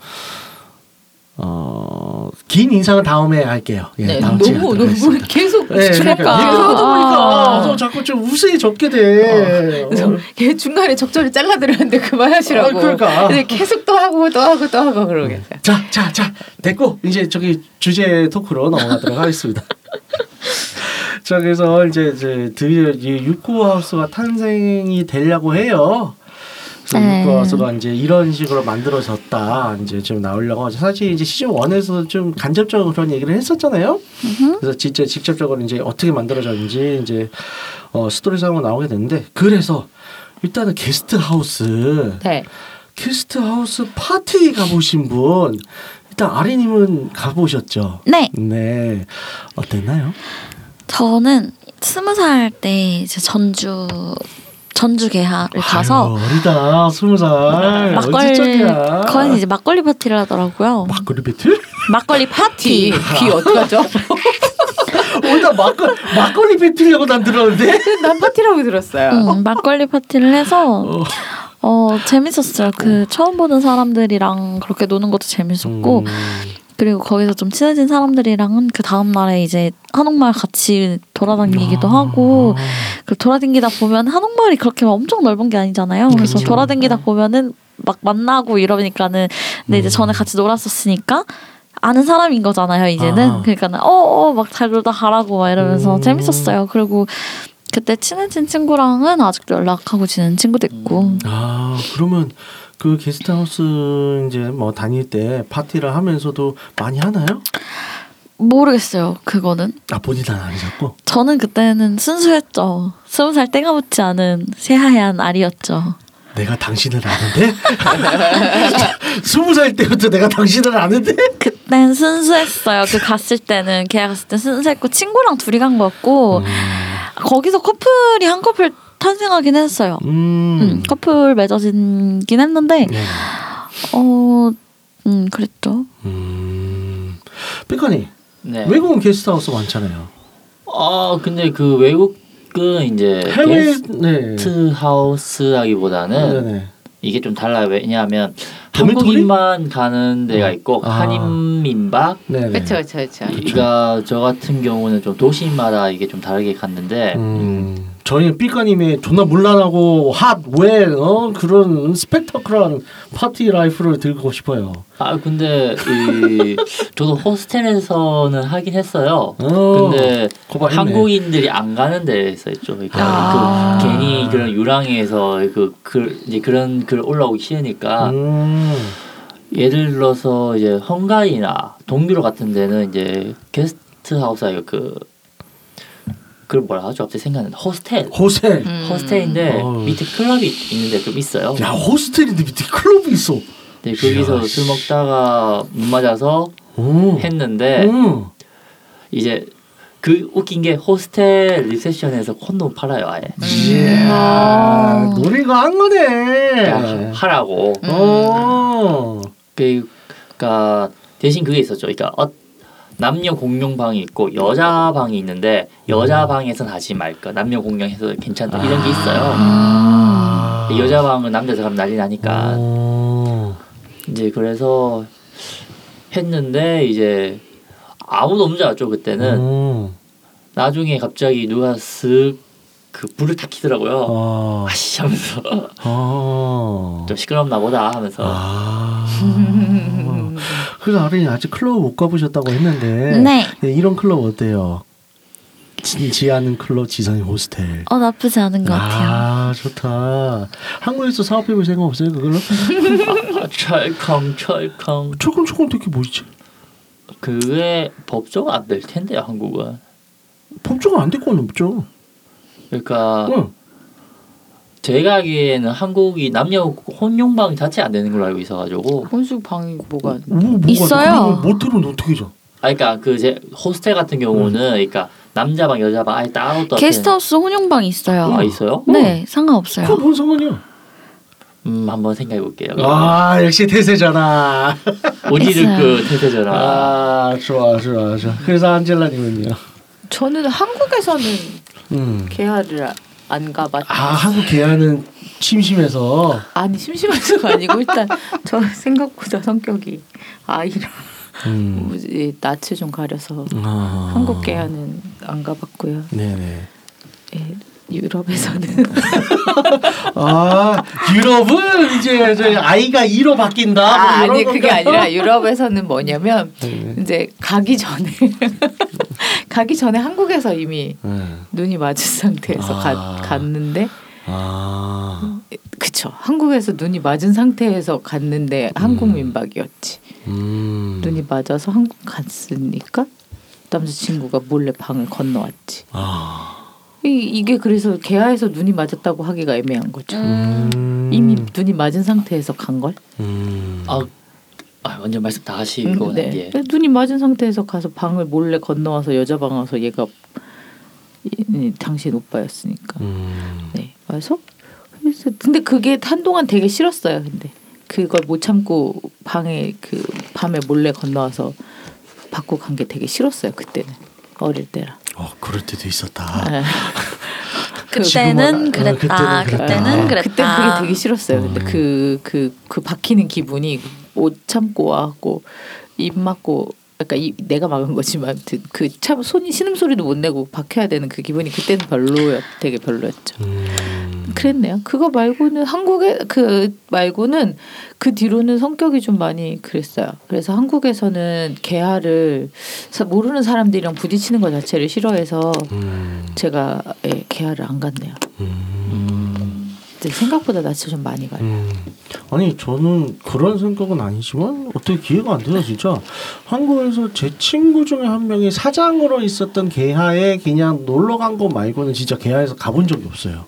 어, 긴 인상은 다음에 할게요. 예, 네, 다음 너무 너무. 계속 네, 중간 그러니까 계속 얘기하다 보니까 아. 저 자꾸 좀 우스히 적게 돼. 그래서 걔 중간에 적절히 잘라드렸는데 그만하시라고. 아, 그러니까. 근데 계속 또 하고 또 하고 또 하고 그러겠어요. 자, 자, 자, 됐고 이제 저기 주제 토크로 넘어가도록 하겠습니다. *laughs* 자, 그래서 이제 이제 드디어 이 육구 하우스가 탄생이 되려고 해요. 그래서 네. 이제 이런 식으로 만들어졌다. 이제 지금 나오려고 하죠. 사실 이제 시즌 1에서 좀 간접적으로 그런 얘기를 했었잖아요. 그래서 진짜 직접적으로 이제 어떻게 만들어졌는지 이제 어, 스토리상으로 나오게 됐는데 그래서 일단은 게스트 하우스 네. 게스트 하우스 파티 가보신 분 일단 아리님은 가보셨죠? 네, 네 어땠나요? 저는 스무 살 때 이제 전주 전주 게하를 가서 아유, 어리다 스무 살 막걸리? 거의 이제 막걸리 파티를 하더라고요. 막걸리 배틀? 막걸리 파티. 귀 어떡하죠? *laughs* 오나 막걸 막걸리 배틀이라고 난 들었는데. *laughs* 난 파티라고 들었어요. 응, 막걸리 파티를 해서 어. 어 재밌었어요. 그 처음 보는 사람들이랑 그렇게 노는 것도 재밌었고 음, 그리고 거기서 좀 친해진 사람들이랑은 그 다음 날에 이제 한옥마을 같이 돌아다니기도 하고 그 돌아다니다 보면 한옥마을이 그렇게 막 엄청 넓은 게 아니잖아요. 그래서 그렇죠. 돌아다니다 보면은 막 만나고 이러니까는 근데 이제 음. 전에 같이 놀았었으니까 아는 사람인 거잖아요. 이제는 아. 그러니까는 어어막 잘 놀다 가라고 막 이러면서 음. 재밌었어요. 그리고 그때 친해진 친구랑은 아직도 연락하고 지낸 친구도 있고 아 그러면 그 게스트하우스 이제 뭐 다닐 때 파티를 하면서도 많이 하나요? 모르겠어요. 그거는 아 본인은 안 하셨고. 저는 그때는 순수했죠. 스무 살 때가 묻지 않은 새하얀 알이었죠. 내가 당신을 아는데? *laughs* 스무 살 때부터 내가 당신을 아는데? 그땐 순수했어요. 그 갔을 때는 걔가 갔을 때 순수했고 친구랑 둘이 간 거였고 거기서 커플이 한 커플 탄생하긴 했어요. 음. 음, 커플 맺어지긴 했는데 네. 어, 음 그랬죠. 음. 삐까니 네. 외국은 게스트하우스 많잖아요. 아 근데 그 외국은 이제 해외 네. 게스트 하우스라기보다는 네네. 이게 좀 달라요. 왜냐하면? 한국인만 가는 데가 있고 아. 한인민박. 그렇죠, 그렇죠, 그렇죠. 그러니까 저 같은 경우는 좀 도시마다 이게 좀 다르게 갔는데 음. 저희는 삐까님의 존나 문란하고 핫웨어 그런 스펙터클한 파티 라이프를 듣고 싶어요. 아 근데 이 *laughs* 저도 호스텔에서는 하긴 했어요. 어, 근데 거봐, 했네. 한국인들이 안 가는 데서 있죠. 그러니까 아. 그 괜히 그런 유랑에서 그글 이제 그런 글 올라오기 싫으니까 음. 예를 들어서 이제 헝가리나 동유럽 같은 데는 이제 게스트 하우스 아니고 그 그걸 뭐라 하죠? 갑자기 생각나는 호스텔. 호스텔. 음. 호스텔인데 어우. 밑에 클럽이 있는데 좀 있어요. 야 호스텔인데 밑에 클럽이 있어. 네, 거기서 술 먹다가 못 맞아서 오. 했는데 음. 이제 그 웃긴 게 호스텔 리셉션에서 콘돔 팔아요 아예 이야 아. 노래가 한 거네. 하라고 어. 그러니까 대신 그게 있었죠 그러니까 어, 남녀 공용 방이 있고 여자 방이 있는데 여자 방에서는 하지 말까 남녀 공용해서 괜찮다 이런 게 있어요. 아. 여자 방은 남자 들어가면 난리 나니까 오. 이제 그래서 했는데 이제 아무도 없는 줄 알았죠 그때는 오. 나중에 갑자기 누가 쓱 그 불을 탁 켜더라고요. 아. 아씨 하면서 아. 좀 시끄럽나 보다 하면서 아. 그래서 아린이 아직 클럽 못 가보셨다고 했는데 네. 네, 이런 클럽 어때요? 진지 않은 클럽 지상의 호스텔. 어 나쁘지 않은 것 같아요. 아 좋다. 한국에서 사업해볼 생각 없어요 그걸로? 아, 철컹 철컹 조금 조금 되게 뭐지? 그게 법조가 안 될 텐데요 한국은. 법조가 안 될 건 없죠. 그러니까 응. 제가 알기에는 한국이 남녀 혼용 방 자체 안 되는 걸로 알고 있어가지고 혼수 방이 뭐가 뭐, 뭐가 있어요. 그리고 모텔은 어떻게 죠? 아 그러니까 그 제 호스텔 같은 경우는 그러니까 남자 방 여자 방 아예 따로 또 게스트하우스 혼용 방 있어요. 아 있어요? 네, 상관없어요. 그건 뭔 상관이야? 음 한번 생각해 볼게요. 아 역시 태세잖아. 오지르크 태세전화. 아 좋아 좋아 좋아. 그래서 안젤라님은요? 저는 한국에서는 음. 개화를 아- 안 가봤. 아 한국 계약은 심심해서. 아니 심심해서가 아니고 일단 저 생각보다 성격이 아이라 음. 뭐지, 낯을 좀 가려서 아. 한국 개화는 안 가봤고요. 네네. 예, 유럽에서는 아 유럽은 이제 저희 아이가 2로 바뀐다. 뭐 아, 아니 그게? 아니라 유럽에서는 뭐냐면 *laughs* 네. 이제 가기 전에 *laughs* 가기 전에 한국에서 이미 네. 눈이 맞은 상태에서 아. 가, 갔는데 아. 그쵸 한국에서 눈이 맞은 상태에서 갔는데 한국 민박이었지 음. 눈이 맞아서 한국 갔으니까 남자친구가 몰래 방을 건너왔지 아. 이, 이게 그래서 개화에서 눈이 맞았다고 하기가 애매한 거죠 음. 이미 눈이 맞은 상태에서 간 걸 음. 아, 아 완전 말씀 다 하시고 네. 네. 눈이 맞은 상태에서 가서 방을 몰래 건너와서 여자 방 와서 얘가 이- 이 당신 오빠였으니까 음. 네 그래서 그래서 근데 그게 한동안 되게 싫었어요 근데 그걸 못 참고 방에 그 밤에 몰래 건너와서 받고 간 게 되게 싫었어요 그때는 어릴 때라 어 그럴 때도 있었다. 네. *laughs* 그때는 어, 그랬다. 그때는 그랬다. 그때는 그랬다. 그때 그게 되게 싫었어요. 근데 음. 그그 그 박히는 기분이 옷 참고 와갖고 입 막고 그러니까 이, 내가 막은 거지만 그 참 손이 신음 소리도 못 내고 박혀야 되는 그 기분이 그때는 별로였 되게 별로였죠. 음. 그랬네요. 그거 말고는 한국에 그 말고는 그 뒤로는 성격이 좀 많이 그랬어요. 그래서 한국에서는 개화를 사- 모르는 사람들이랑 부딪히는 것 자체를 싫어해서 음. 제가 예, 개화를 안 갔네요. 음. 근데 생각보다 낯을 좀 많이 가요. 음. 아니 저는 그런 생각은 아니지만 어떻게 기회가 안 돼서 진짜 한국에서 제 친구 중에 한 명이 사장으로 있었던 개하에 그냥 놀러 간 거 말고는 진짜 개하에서 가본 적이 없어요.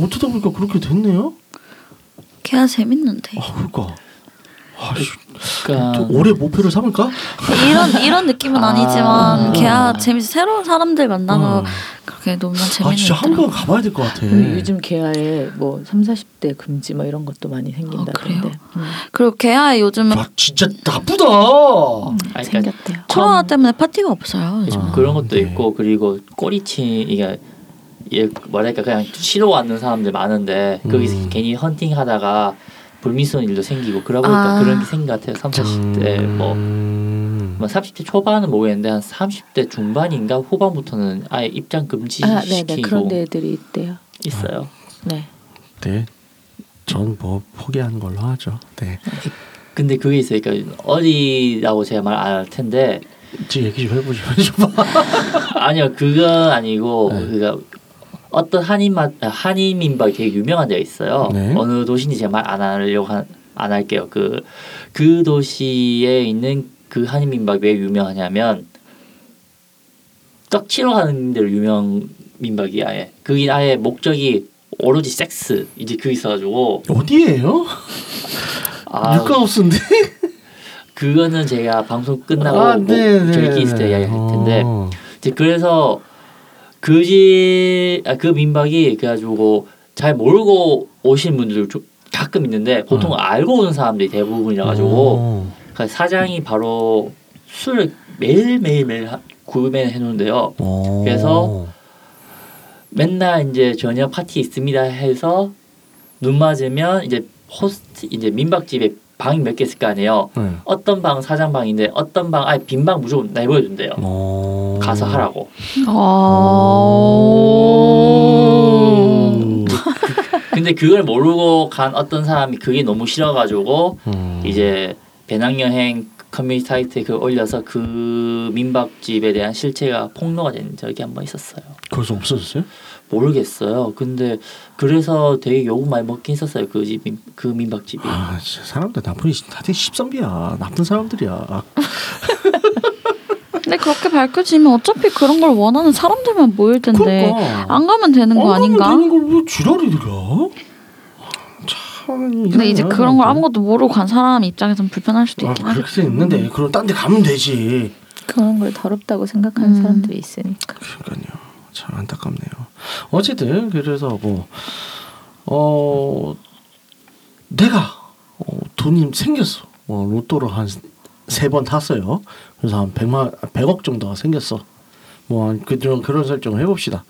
어쩌다 보니까 그렇게 됐네요. 걔가 재밌는데. 아 그러니까. 아씨, 그러니까 올해 목표를 삼을까? 이런 이런 느낌은 *laughs* 아. 아니지만 걔가 재밌어 새로운 사람들 만나서 음. 그렇게 아 재밌는 진짜 한 번 가봐야 될 것 같아. 그리고 요즘 개화에 뭐 3, 40대 금지 뭐 이런 것도 많이 생긴다던데. 그래요? 음, 그리고 걔가 요즘은 와 진짜 나쁘다. 음, 그러니까 생겼대요. 코로나 때문에 파티가 없어요. 요즘. 아, 그런 것도 네. 있고 그리고 꼬리치 이게 예 뭐랄까 그냥 쉬러 왔는 사람들 많은데 거기서 음. 괜히 헌팅하다가 불미스러운 일도 생기고 그러다 보니까 아. 그런 게 생긴 것 같아요. 30, 40대 뭐, 음. 뭐 30대 초반은 모르겠는데 한 30대 중반인가 후반부터는 아예 입장 금지시키고 아, 네네 그런 데들이 있대요. 있어요. 네. 네. 전 뭐 포기하는 걸로 하죠. 네. 근데 그게 있어요. 그러니까 어디라고 제가 말 안 할 텐데 지금 얘기 좀 해보죠. 좀 봐. 아니요 그건 아니고 네. 그니까 어떤 한인 맛 한인 민박이 되게 유명한 데가 있어요. 네. 어느 도시인지 제가 말 안 하려고 한, 안 할게요. 그그 도시에 있는 그 한인 민박이 왜 유명하냐면 떡 치러 가는 데로 유명 민박이 아예 그게 아예 목적이 오로지 섹스 이제 그 있어가지고 어디예요? 아 육가우스인데. 그거는 제가 방송 끝나고 아, 뭐 네, 네, 저희끼리 있을 때 네. 이야기할 텐데 어. 이제 그래서 그지 아, 그 민박이 그래가지고 잘 모르고 오신 분들 좀 가끔 있는데 보통 어. 알고 오는 사람들이 대부분이라 가지고 어. 그 사장이 바로 술을 매일 매일 매일 구매해 놓는데요. 오. 그래서 맨날 이제 저녁 파티 있습니다 해서 눈 맞으면 이제 호스트 이제 민박집에 방이 몇 개 있을 거 아니에요. 네. 어떤 방 사장 방인데 어떤 방 아예 빈 방 무조건 내보여준대요. 오. 가서 하라고. 어. 근데 그걸 모르고 간 어떤 사람이 그게 너무 싫어가지고 음. 이제 배낭여행 커뮤니티 사이트에 그 올려서 그 민박집에 대한 실체가 폭로가 된 적이 한 번 있었어요. 그래서 없어졌어요? 모르겠어요. 근데 그래서 되게 욕 많이 먹긴 했었어요. 그 집, 그 민박집이. 아, 진짜 사람들 나쁜 다들 십선비야. 나쁜 사람들이야. *laughs* 근데 그렇게 밝혀지면 어차피 그런 걸 원하는 사람들만 모일 텐데 그러니까. 안 가면 되는 거안 가면 아닌가? 되는 걸왜? 참. 근데 이제 그런 걸. 아무것도 모르고 간 사람 입장에서는 불편할 수도 아, 있긴 그렇게 하겠지. 돼 있는데 그럼 딴 데 가면 되지. 그런 걸 더럽다고 생각하는 음. 사람들이 있으니까. 그러니까요. 참 안타깝네요. 어쨌든 그래서 뭐 어, 내가 어, 돈이 생겼어. 어, 로또를 한 세 번 탔어요. 그래서 한 100만 100억 정도가 생겼어. 뭐 그런 그런 설정을 해봅시다.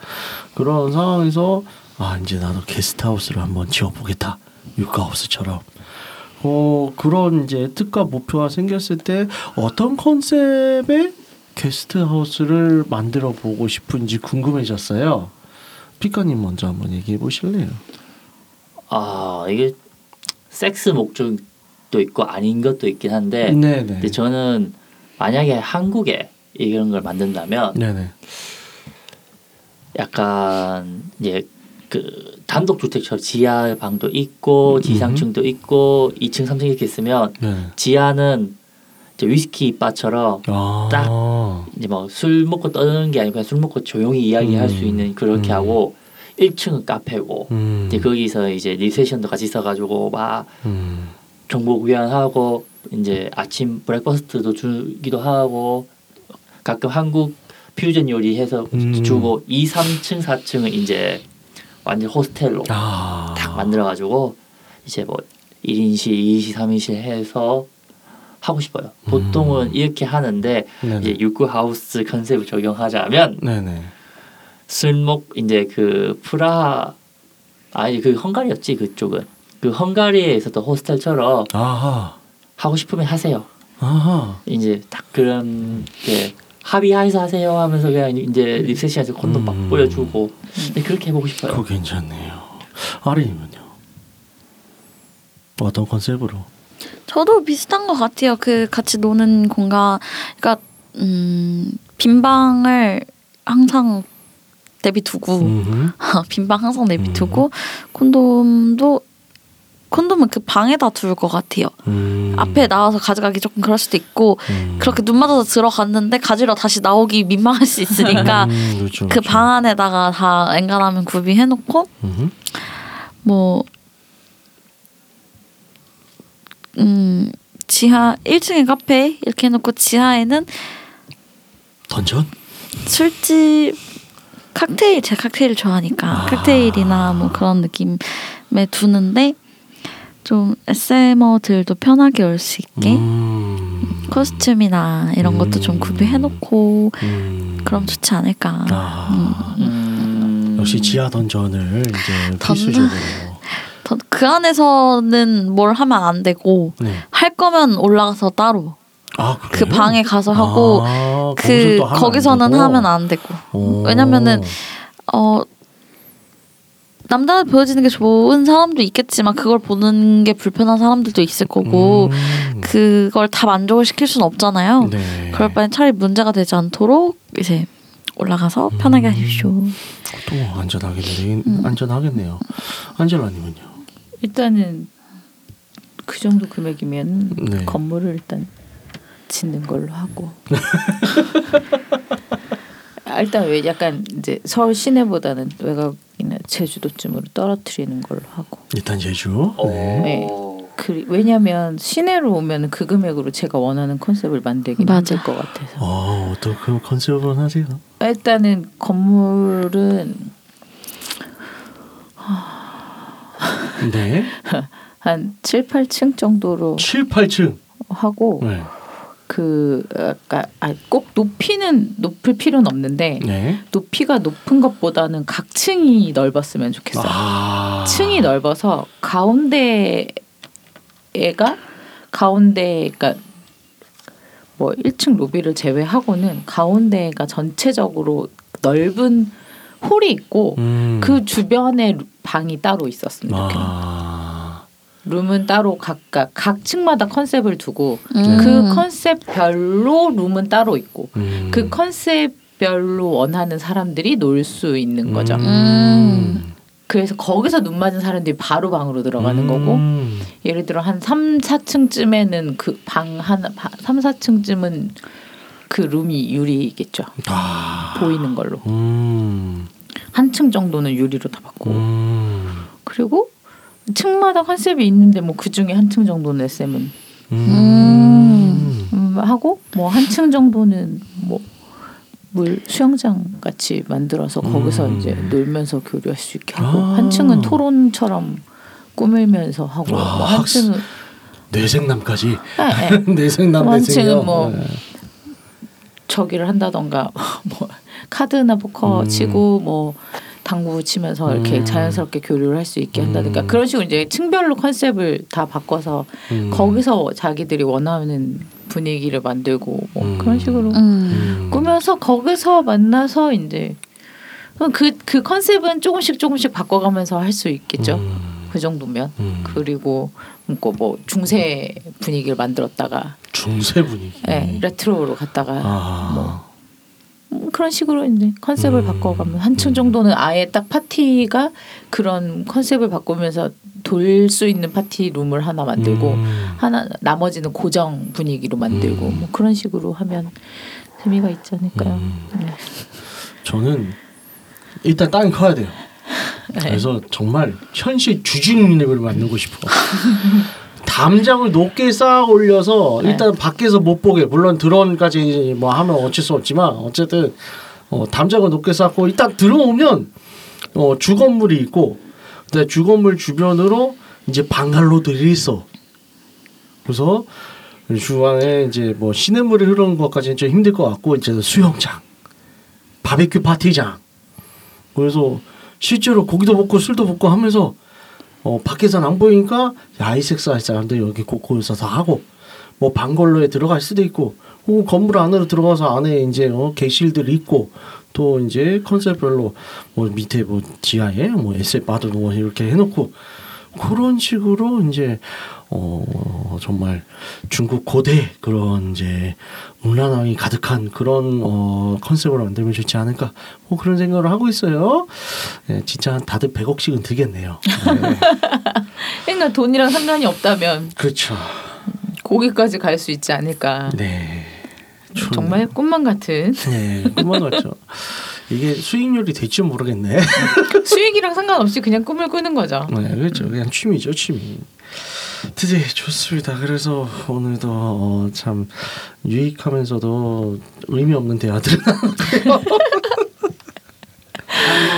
그런 상황에서 아 이제 나도 게스트하우스를 한번 지어보겠다. 육가하우스처럼. 어 그런 이제 뜻과 목표가 생겼을 때 어떤 컨셉의 게스트하우스를 만들어 보고 싶은지 궁금해졌어요. 피카님 먼저 한번 얘기해 보실래요? 아 이게 섹스 목적도 있고 아닌 것도 있긴 한데 네네. 근데 저는 만약에 한국에 이런 걸 만든다면 네네. 약간 이제 그 단독 주택처럼 지하 방도 있고 지상층도 있고 2층 3층 이렇게 있으면 네. 지하는 이제 위스키 바처럼 아. 딱 이제 뭐 술 먹고 떠드는 게 아니고 그냥 술 먹고 조용히 이야기할 수 음. 있는 그렇게 음. 하고 1층은 카페고 음. 이제 거기서 이제 리세션도 같이 있어가지고 막 음. 정보 구현하고 이제 아침 브렉퍼스트도 주기도 하고 가끔 한국 퓨전 요리 해서 음. 주고 2, 3층, 4층은 이제 완전 호스텔로 아. 딱 만들어가지고 이제 뭐 1인실, 2인실, 3인실 해서 하고 싶어요. 보통은 음. 이렇게 하는데 네네. 이제 육구 하우스 컨셉을 적용하자면 네네. 술목 이제 그 프라 아니 그 헝가리였지 그쪽은 그 헝가리에서도 호스텔처럼 아하. 하고 싶으면 하세요. 아하. 이제 딱 그런 게 합의하에서 하세요 하면서 그냥 이제 리셉션에서 콘돔 막 음. 뿌려주고 네, 그렇게 해보고 싶어요. 그거 괜찮네요. 아린이면요. 어떤 컨셉으로? 저도 비슷한 것 같아요. 그 같이 노는 공간, 그러니까 음, 빈 방을 항상 내비두고 음흠. *laughs* 빈방 항상 내비두고 콘돔도 콘돔은 그 방에다 둘 것 같아요. 음. 앞에 나와서 가져가기 조금 그럴 수도 있고 음. 그렇게 눈 맞아서 들어갔는데 가지러 다시 나오기 민망할 수 있으니까 *laughs* 음, 그렇죠, 그 그렇죠. 방 안에다가 다 엔간하면 구비해놓고. 뭐 음, 지하 1층에 카페 이렇게 해놓고 지하에는 던전? 술집 칵테일 제가 칵테일 좋아하니까 아. 칵테일이나 뭐 그런 느낌에 두는데 좀 SM어들도 편하게 올 수 있게 음. 코스튬이나 이런 것도 좀 음. 구비해놓고 음. 그럼 좋지 않을까. 아. 음, 역시 지하 던전을 이제 던- 필수적으로. 더- 그 안에서는 뭘 하면 안 되고 네. 할 거면 올라가서 따로 아, 그? 방에 가서 하고 아, 그 거기서 또 하면 안 거기서는 되고? 하면 안 되고 오. 왜냐면은 어 남들한테 보여지는 게 좋은 사람도 있겠지만 그걸 보는 게 불편한 사람들도 있을 거고 음. 그걸 다 만족을 시킬 수는 없잖아요. 네. 그럴 바엔 차라리 문제가 되지 않도록 이제 올라가서 편하게 음. 하십시오. 또 안전하겠네. 음. 안전하겠네요. 안젤라님은요? 일단은 그 정도 금액이면 네. 건물을 일단 짓는 걸로 하고. *laughs* 아, 일단 왜 약간 이제 서울 시내보다는 외곽 이나 제주도쯤으로 떨어뜨리는 걸로 하고. 일단 제주. 네. 네. 그 왜냐하면 시내로 오면 그 금액으로 제가 원하는 컨셉을 만들기. 힘들 것 같아서. 어, 어떤 그 컨셉을 하세요? 일단은 건물은 네. 한 7, 8층 정도로 7, 8층. 하고 네. 그 아까 아, 꼭 높이는 높을 필요는 없는데 네. 높이가 높은 것보다는 각층이 넓었으면 좋겠어요. 아. 층이 넓어서 가운데가 가운데 그러니까 뭐 1층 로비를 제외하고는 가운데가 전체적으로 넓은 홀이 있고 음. 그 주변에 방이 따로 있었으면 좋겠어요. 아. 룸은 따로 각각 각 층마다 컨셉을 두고 음. 그 컨셉별로 룸은 따로 있고 음. 그 컨셉별로 원하는 사람들이 놀 수 있는 거죠. 음. 그래서 거기서 눈 맞은 사람들이 바로 방으로 들어가는 거고 음. 예를 들어 한 3, 4층쯤에는 그 방 하나 3, 4층쯤은 그 룸이 유리겠죠. 아. 보이는 걸로. 음. 한층 정도는 유리로 다 받고. 음. 그리고 층마다 컨셉이 있는데 뭐 그 중에 한 층 정도는 SM은 음. 음, 하고 뭐 한 층 정도는 뭐 물 수영장 같이 만들어서 거기서 음. 이제 놀면서 교류할 수 있게 하고 아. 한 층은 토론처럼 꾸밀면서 하고 아, 뭐한 학습. 층은 뇌생남까지. 네, 네. 뇌생남 한. 층은 뭐 네. 저기를 한다던가 *laughs* 뭐 카드나 포커 음. 치고 뭐 당구 치면서 이렇게 음. 자연스럽게 교류를 할 수 있게 한다든가 음. 그런 식으로 이제 층별로 컨셉을 다 바꿔서 음. 거기서 자기들이 원하는 분위기를 만들고 뭐 음. 그런 식으로 음. 음. 꾸며서 거기서 만나서 이제 그그 컨셉은 조금씩 조금씩 바꿔가면서 할 수 있겠죠. 음. 그 정도면 음. 그리고 뭐, 뭐 중세 분위기를 만들었다가 중세 분위기. 예, 레트로로 갔다가 아. 뭐 음, 그런 식으로 이제 컨셉을 음. 바꿔가면 한층 음. 정도는 아예 딱 파티가 그런 컨셉을 바꾸면서 돌 수 있는 파티 룸을 하나 만들고 음. 하나 나머지는 고정 분위기로 만들고 음. 뭐 그런 식으로 하면 재미가 있지 않을까요? 음. 네. 저는 일단 땅이 커야 돼요. *laughs* 네. 그래서 정말 현실 주중립을 만들고 싶어. *laughs* 담장을 높게 쌓아 올려서 네. 일단 밖에서 못 보게 물론 드론까지 뭐 하면 어쩔 수 없지만 어쨌든 어, 담장을 높게 쌓고 일단 들어오면 어, 주건물이 있고 근데 주건물 주변으로 이제 방갈로들이 있어. 그래서 주안에 이제 뭐 시냇물이 흐르는 것까지는 좀 힘들 것 같고 이제 수영장, 바베큐 파티장. 그래서 실제로 고기도 먹고 술도 먹고 하면서 어 밖에서는 안 보이니까 야이 섹스할 사람들 여기 곳곳에서 다 하고 뭐 방걸로에 들어갈 수도 있고 혹은 건물 안으로 들어가서 안에 이제 어 객실들이 있고 또 이제 컨셉별로 뭐 밑에 뭐 지하에 뭐 에세 바도 뭐 이렇게 해놓고 그런 식으로 이제 어 정말 중국 고대 그런 이제 문화랑이 가득한 그런 어 컨셉으로 만들면 좋지 않을까 뭐 그런 생각을 하고 있어요. 예, 진짜 다들 100억씩은 들겠네요. *laughs* 네. 그러니까 돈이랑 상관이 없다면 그렇죠. 거기까지 갈 수 있지 않을까. 네. 좋네요. 정말 꿈만 같은 네, 꿈만 같죠. 이게 수익률이 될지 모르겠네. *laughs* 수익이랑 상관없이 그냥 꿈을 꾸는 거죠. 네, 그렇죠. 그냥 취미죠, 취미. 드디어 좋습니다. 그래서 오늘도 어, 참 유익하면서도 의미 없는 대화들.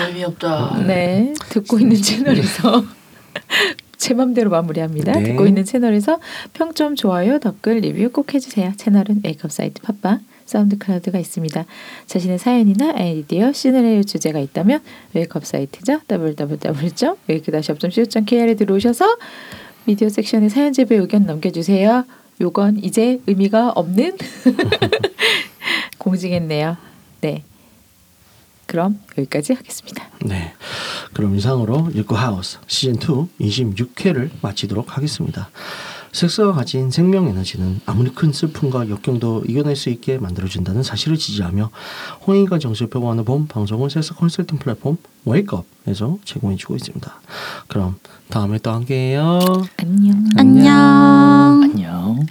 의미 없다. 네, 듣고 있는 채널에서 *laughs* 제 맘대로 마무리합니다. 네. 듣고 있는 채널에서 평점, 좋아요, 댓글, 리뷰 꼭 해주세요. 채널은 웨이크업 사이트 팟빵, 사운드 클라우드가 있습니다. 자신의 사연이나 아이디어, 시나리오 주제가 있다면 웨이크업 사이트죠. www.wake-up.co.kr에 들어오셔서 미디어 섹션에 사연 제보 의견 남겨주세요. 요건 이제 의미가 없는 *laughs* 공지겠네요. 네. 그럼 여기까지 하겠습니다. 네. 그럼 이상으로 육구 하우스 시즌 2 26회를 마치도록 하겠습니다. 섹스가 가진 생명 에너지는 아무리 큰 슬픔과 역경도 이겨낼 수 있게 만들어준다는 사실을 지지하며 홍익과 정수를 표방하는 봄 방송은 섹스 컨설팅 플랫폼 웨이크업에서 제공해주고 있습니다. 그럼 다음에 또 함께해요. 안녕. 안녕. 안녕.